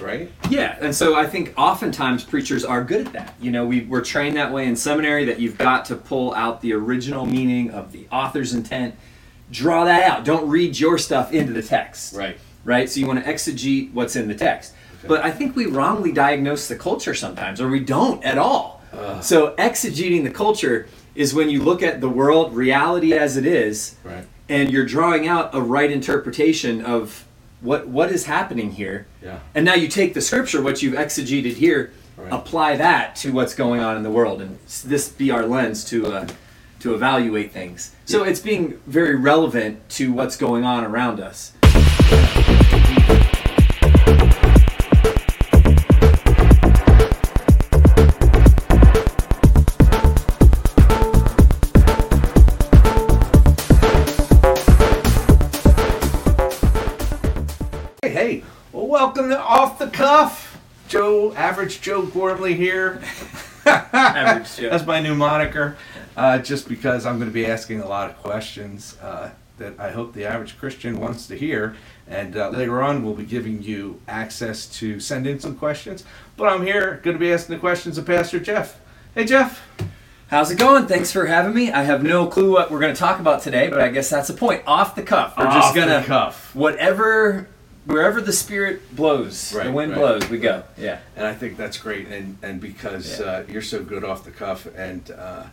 right? Yeah, and so I think oftentimes preachers are good at that. You know, we, we're trained that way in seminary that you've got to pull out the original meaning of the author's intent, draw that out. Don't read your stuff into the text. Right. Right? So you want to exegete what's in the text. Okay. But I think we wrongly diagnose the culture sometimes, or we don't at all. So exegeting the culture is when you look at the world, reality as it is, Right. and you're drawing out a right interpretation of what what is happening here. Yeah. And now you take the scripture, what you've exegeted here, Right. apply that to what's going on in the world, and this be our lens to uh, to evaluate things. So it's being very relevant to what's going on around us. Hey. Well, welcome to Off the Cuff. Joe, average Joe Gormley here. Average Joe. That's my new moniker. Uh, just because I'm going to be asking a lot of questions uh, that I hope the average Christian wants to hear. And uh, later on, we'll be giving you access to send in some questions. But I'm here going to be asking the questions of Pastor Jeff. Hey, Jeff. How's it going? Thanks for having me. I have no clue what we're going to talk about today, but I guess that's the point. Off the cuff. We're Off just gonna cuff. whatever wherever the spirit blows, Right, the wind right. blows, we go. Yeah. And I think that's great, and and because Yeah. uh, you're so good off the cuff, and uh,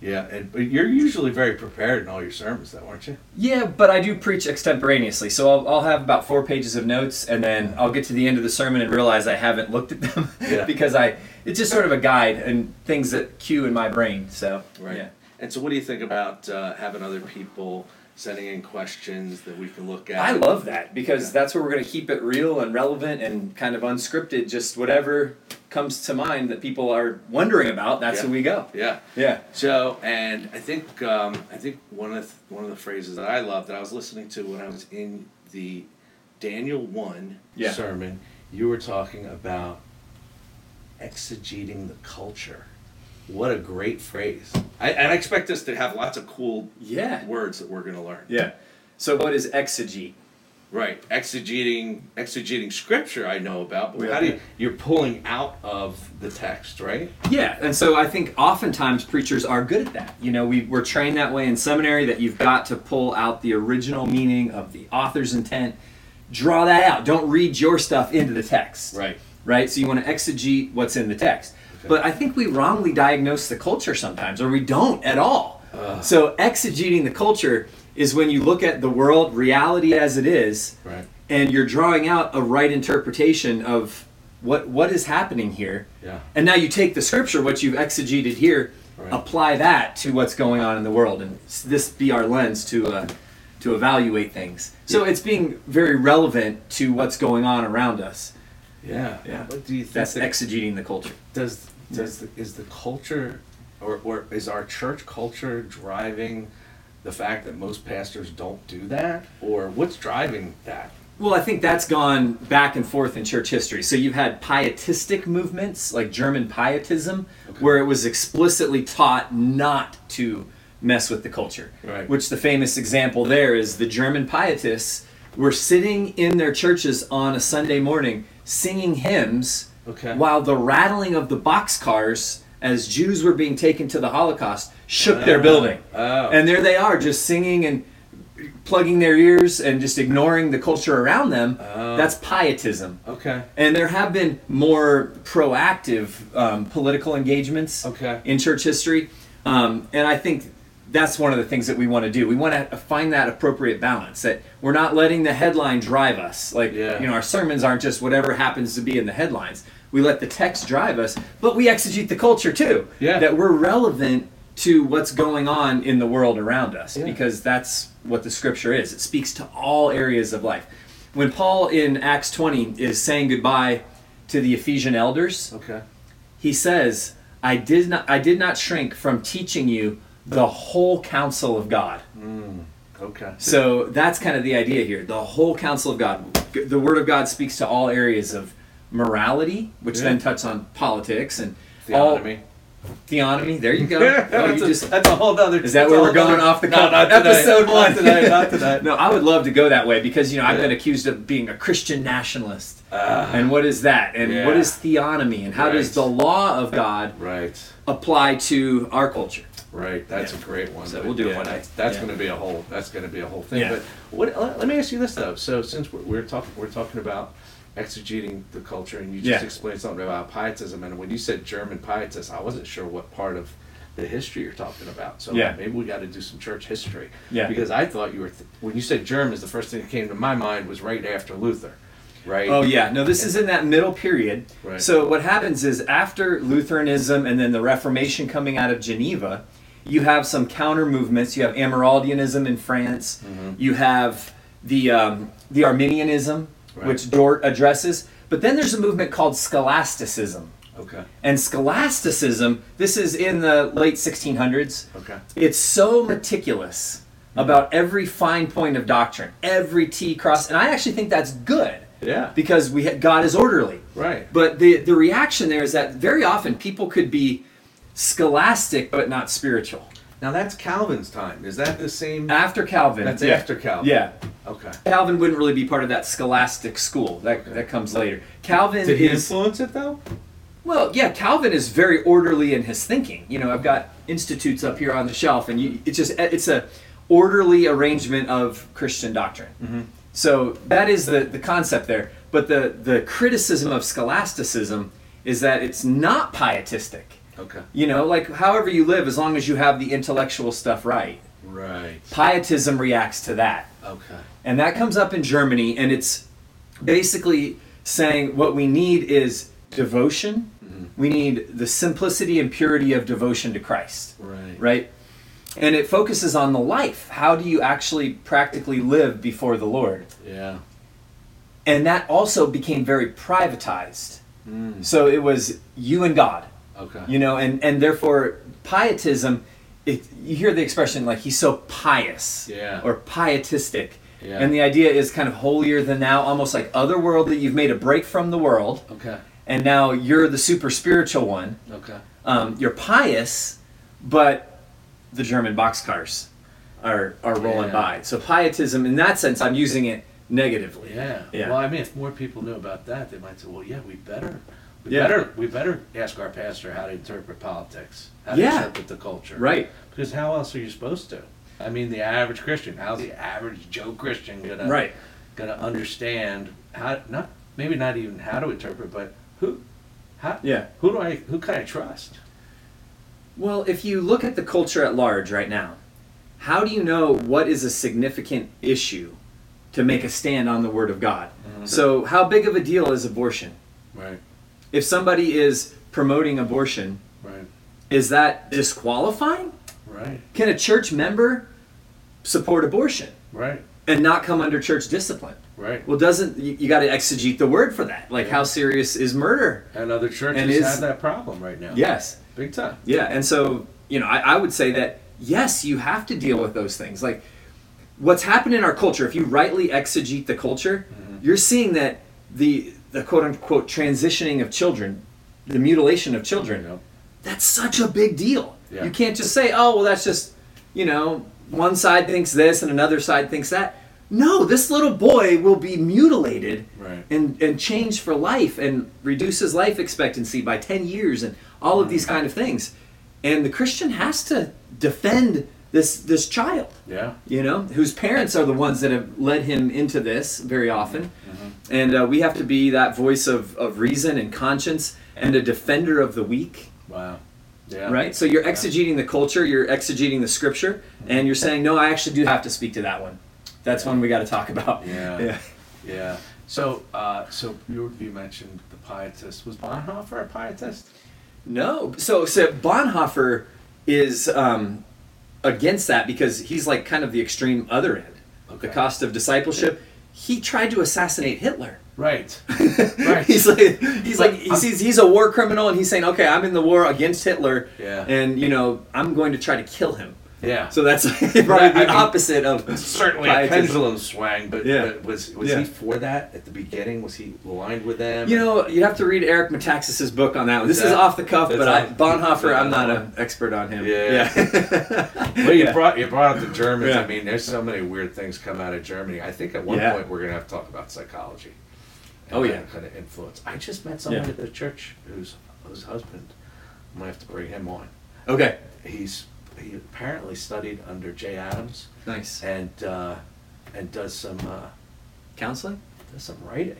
yeah, and but you're usually very prepared in all your sermons, though, aren't you? Yeah, but I do preach extemporaneously, so I'll, I'll have about four pages of notes, and then I'll get to the end of the sermon and realize I haven't looked at them Yeah. because I it's just sort of a guide and things that cue in my brain. So yeah. And so, what do you think about uh, having other people sending in questions that we can look at? I love that because Yeah. that's where we're going to keep it real and relevant and kind of unscripted. Just whatever comes to mind that people are wondering about, that's Yeah. where we go. Yeah. Yeah. So, and I think um, I think one of the, one of the phrases that I love that I was listening to when I was in the Daniel one Yeah. sermon, you were talking about exegeting the culture. What a great phrase! I, and I expect us to have lots of cool Yeah. words that we're going to learn. Yeah. So what is exegete? Right, exegeting exegeting scripture I know about, but Yeah. how do you, you're pulling out of the text, right? Yeah, and so I think oftentimes preachers are good at that. You know, we, we're trained that way in seminary that you've got to pull out the original meaning of the author's intent, draw that out. Don't read your stuff into the text. Right. Right? So you want to exegete what's in the text. But I think we wrongly diagnose the culture sometimes, or we don't at all. Ugh. So exegeting the culture is when you look at the world, reality as it is, Right. and you're drawing out a right interpretation of what what is happening here. Yeah. And now you take the scripture, what you've exegeted here, Right. apply that to what's going on in the world, and this be our lens to uh, to evaluate things. So Yeah. it's being very relevant to what's going on around us. Yeah. Yeah. What do you think? That's that- exegeting the culture. does does the, is the culture, or or is our church culture driving the fact that most pastors don't do that, or what's driving that? Well, I think that's gone back and forth in church history. So you've had pietistic movements like German pietism, Okay. where it was explicitly taught not to mess with the culture. Right. Which the famous example there is the German pietists were sitting in their churches on a Sunday morning singing hymns Okay. while the rattling of the boxcars as Jews were being taken to the Holocaust shook their Ah. building. Oh. And there they are, just singing and plugging their ears and just ignoring the culture around them. Oh. That's pietism. Okay. And there have been more proactive um, political engagements Okay. in church history. Um, and I think that's one of the things that we want to do. We want to find that appropriate balance that we're not letting the headline drive us. Like, Yeah. you know, our sermons aren't just whatever happens to be in the headlines. We let the text drive us, but we exegete the culture too. Yeah. That we're relevant to what's going on in the world around us Yeah. because that's what the scripture is. It speaks to all areas of life. When Paul in Acts 20 is saying goodbye to the Ephesian elders, Okay. he says, I did not I did not shrink from teaching you the whole counsel of God. Mm. Okay. So that's kind of the idea here. The whole counsel of God. The word of God speaks to all areas of morality, which Yeah. then touch on politics and Theonomy. all theonomy. There you go. Yeah, Oh, that's, you a, just that's a whole other. is that where we're going off the No, cuff? not. Episode Not one. today. Not today. no, I would love to go that way because you know I've Yeah. been accused of being a Christian nationalist. Ah, And what is that? And what Yeah. is theonomy? And how does the law of God right. apply to our culture? Right, that's a great one. So we'll do it one day. That's, that's Yeah. going to be a whole. That's going to be a whole thing. Yeah. But what? Let, let me ask you this though. So since we're, we're talking, we're talking about exegeting the culture, and you just Yeah. explained something about pietism, and when you said German pietism, I wasn't sure what part of the history you're talking about. So Yeah. maybe we got to do some church history. Yeah. Because I thought you were th- when you said Germans, the first thing that came to my mind was right after Luther, right? Oh yeah, no, this is in that middle period. Right. So what happens is after Lutheranism and then the Reformation coming out of Geneva, you have some counter movements. You have Amyraldianism in France. Mhm. You have the um, the Arminianism, Right. which Dort addresses. But then there's a movement called Scholasticism. Okay. And scholasticism, this is in the late 1600s. Okay. It's so meticulous about every fine point of doctrine, every T cross, and I actually think that's good Yeah. because we God is orderly. Right. But the the reaction there is that very often people could be scholastic but not spiritual. Now that's Calvin's time. Is that the same? After Calvin, That's yeah. after Calvin. Yeah, Okay. Calvin wouldn't really be part of that scholastic school. That Okay. that comes later. Calvin Did he is influence it though? Well, yeah, Calvin is very orderly in his thinking. You know, I've got institutes up here on the shelf, and you, it's just it's a orderly arrangement of Christian doctrine. Mm-hmm. So that is the the concept there. But the the criticism of scholasticism is that it's not pietistic. Okay. You know, like however you live, as long as you have the intellectual stuff right. Right. Pietism reacts to that. Okay. And that comes up in Germany, and it's basically saying what we need is devotion. Mhm. We need the simplicity and purity of devotion to Christ, Right. right? And it focuses on the life. How do you actually practically live before the Lord? Yeah. And that also became very privatized. Mm. So it was you and God, Okay. you know, and, and therefore pietism, it, you hear the expression like he's so pious Yeah. or pietistic. Yeah. And the idea is kind of holier than thou, almost like otherworldly. You've made a break from the world, Okay. and now you're the super spiritual one. Okay. Um, you're pious, but the German boxcars are, are rolling Yeah. by. So pietism, in that sense, I'm using it negatively. Yeah. Yeah. Well, I mean, if more people knew about that, they might say, "Well, yeah, we better, we Yeah. better, we better ask our pastor how to interpret politics, how Yeah. to interpret the culture." Right. Because how else are you supposed to? I mean, the average Christian, how's the average Joe Christian gonna Right. gonna understand how not maybe not even how to interpret, but who, how, Yeah. who do I who can I trust? Well, if you look at the culture at large right now, how do you know what is a significant issue to make a stand on the Word of God? Mhm. So, how big of a deal is abortion? Right. If somebody is promoting abortion, Right. is that disqualifying? Right. Can a church member support abortion Right. and not come under church discipline? Right. Well, doesn't you, you got to exegete the word for that? Like, Yeah. how serious is murder? And other churches And is- have that problem right now. Yes. Big time. Yeah, and so you know, I, I would say that yes, you have to deal with those things. Like what's happened in our culture, if you rightly exegete the culture, Mhm. you're seeing that the the quote unquote transitioning of children, the mutilation of children, know? that's such a big deal. Yeah. You can't just say, oh well, that's just you know, one side thinks this and another side thinks that. No, this little boy will be mutilated Right. and, and changed for life and reduce his life expectancy by 10 years and all of these kind of things. And the Christian has to defend this this child, Yeah. you know, whose parents are the ones that have led him into this very often. And uh, we have to be that voice of, of reason and conscience and a defender of the weak, Wow. Yeah. right? So you're exegeting the culture, you're exegeting the scripture, and you're saying, no, I actually do have to speak to that one. That's one we got to talk about. Yeah. Yeah. Yeah. So, uh, so you, you mentioned the pietist. Was Bonhoeffer a pietist? No. So so Bonhoeffer is um, against that because he's like kind of the extreme other end. Okay. The cost of discipleship. He tried to assassinate Hitler. Right. Right. he's like he's like he I'm- sees he's a war criminal and he's saying, okay, I'm in the war against Hitler, Yeah. and you know I'm going to try to kill him. Yeah. So that's probably Right, I the mean, opposite of certainly a pendulum swing. but, Yeah. but was was Yeah. he for that at the beginning? Was he aligned with them? You know, you have to read Eric Metaxas's book on that one. This is Yeah. off the cuff, but I, Bonhoeffer, I'm not an expert on him. Yeah. yeah. Well, you brought you brought up the Germans. I mean, there's so many weird things come out of Germany. I think at one point we're gonna have to talk about psychology. Oh, that yeah. kind of influence. I just met someone at the church whose whose husband. I might have to bring him on. Okay. He's he apparently studied under Jay Adams Nice. and uh, and does some uh, Counseling? does some writing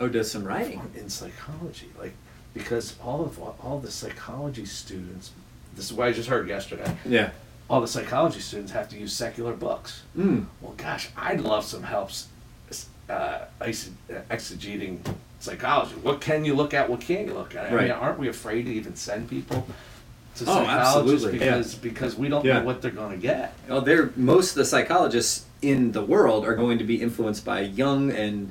Oh, does some writing. in psychology, like because all of all the psychology students. This is what I just heard yesterday. Yeah. All the psychology students have to use secular books. Mm. Well, gosh, I'd love some helps uh, exegeting psychology. What can you look at? What can't you look at? I mean, aren't we afraid to even send people to Oh, psychologists absolutely, yeah. because because we don't Yeah. know what they're going to get? Well, they're most of the psychologists in the world are going to be influenced by Jung and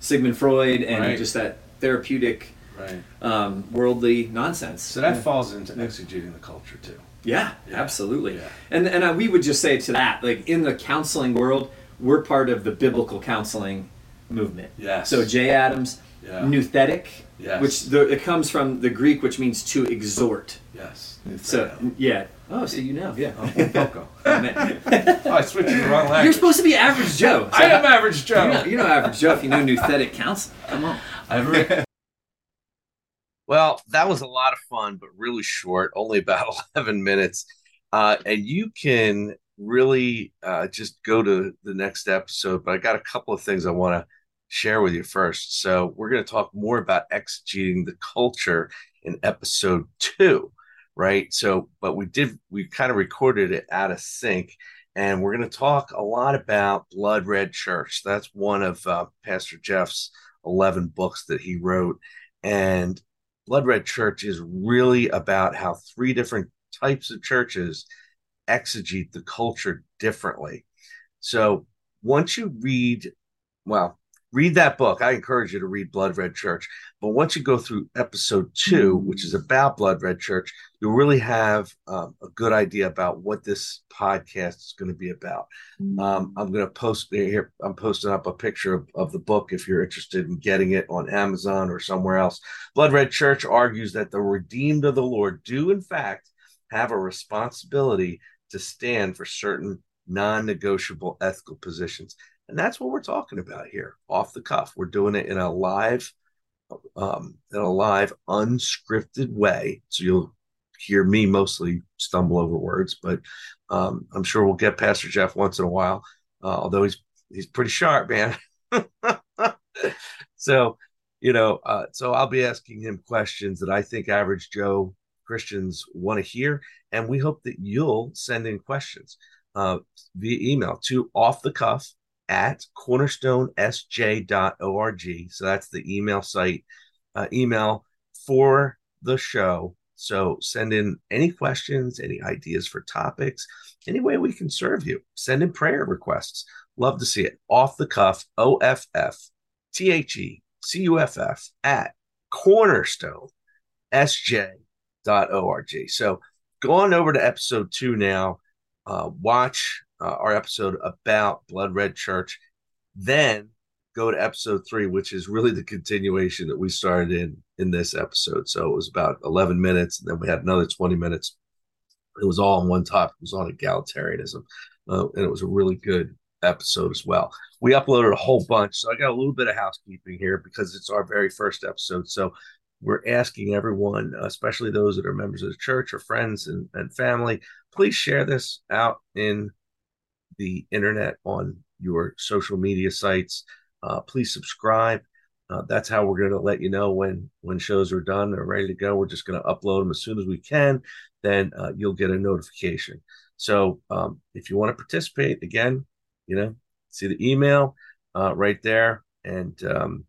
Sigmund Freud and Right. just that therapeutic, Right. um, worldly nonsense. So that Yeah. falls into exegeting the culture too. Yeah, Yeah. absolutely. Yeah. And and uh, we would just say to that, like in the counseling world, we're part of the biblical counseling movement. Yes. So Jay Adams, Yeah. nouthetic, Yes. which the, it comes from the Greek, which means to exhort. Yes. So yeah. Oh, so you know, yeah. Oh, I switched to the wrong language. You're supposed to be average Joe. So I am average Joe. You know, you know average Joe if you know nouthetic counseling. Come on. I've Well, that was a lot of fun, but really short, only about 11 minutes. Uh, and you can really uh, just go to the next episode. But I got a couple of things I want to share with you first. So, we're going to talk more about exegeting the culture in episode two, right? So, but we did, we kind of recorded it out of sync. And we're going to talk a lot about Blood Red Church. That's one of uh, Pastor Jeff's 11 books that he wrote. And Blood Red Church is really about how three different types of churches exegete the culture differently. So once you read, well, read that book. I encourage you to read Blood Red Church. But once you go through episode two, which is about Blood Red Church, you'll really have um, a good idea about what this podcast is going to be about. Um, I'm going to post here. I'm posting up a picture of, of the book if you're interested in getting it on Amazon or somewhere else. Blood Red Church argues that the redeemed of the Lord do, in fact, have a responsibility to stand for certain non negotiable ethical positions. And that's what we're talking about here, off the cuff. We're doing it in a live, um, in a live, unscripted way. So you'll hear me mostly stumble over words, but um, I'm sure we'll get Pastor Jeff once in a while, uh, although he's he's pretty sharp, man. so, you know, uh, so I'll be asking him questions that I think average Joe Christians want to hear, and we hope that you'll send in questions uh, via email to off the cuff at cornerstonesj.org. So that's the email site, uh, email for the show. So send in any questions, any ideas for topics, any way we can serve you. Send in prayer requests. Love to see it. Off the cuff, O F F T H E C U F F at cornerstone sj.org. So go on over to episode two now. Uh, watch uh, our episode about Blood Red Church. Then go to episode three, which is really the continuation that we started in in this episode. So it was about 11 minutes, and then we had another 20 minutes. It was all on one topic. It was on egalitarianism, uh, and it was a really good episode as well. We uploaded a whole bunch, so I got a little bit of housekeeping here because it's our very first episode. So we're asking everyone, especially those that are members of the church or friends and, and family, please share this out in the internet on your social media sites. Uh, please subscribe. Uh, that's how we're going to let you know when when shows are done or ready to go. We're just going to upload them as soon as we can. Then uh, you'll get a notification. So um, if you want to participate, again, you know, see the email uh, right there, and um,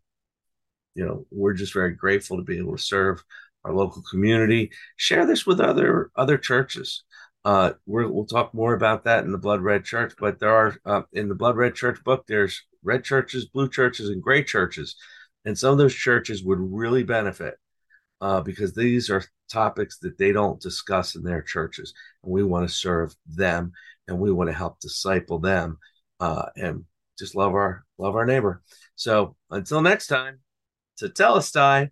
you know we're just very grateful to be able to serve our local community. Share this with other other churches. Uh, we will talk more about that in the Blood Red Church, but there are uh, in the Blood Red Church book. There's red churches, blue churches, and gray churches, and some of those churches would really benefit uh, because these are topics that they don't discuss in their churches, and we want to serve them, and we want to help disciple them, uh, and just love our love our neighbor. So until next time, Tetelestai.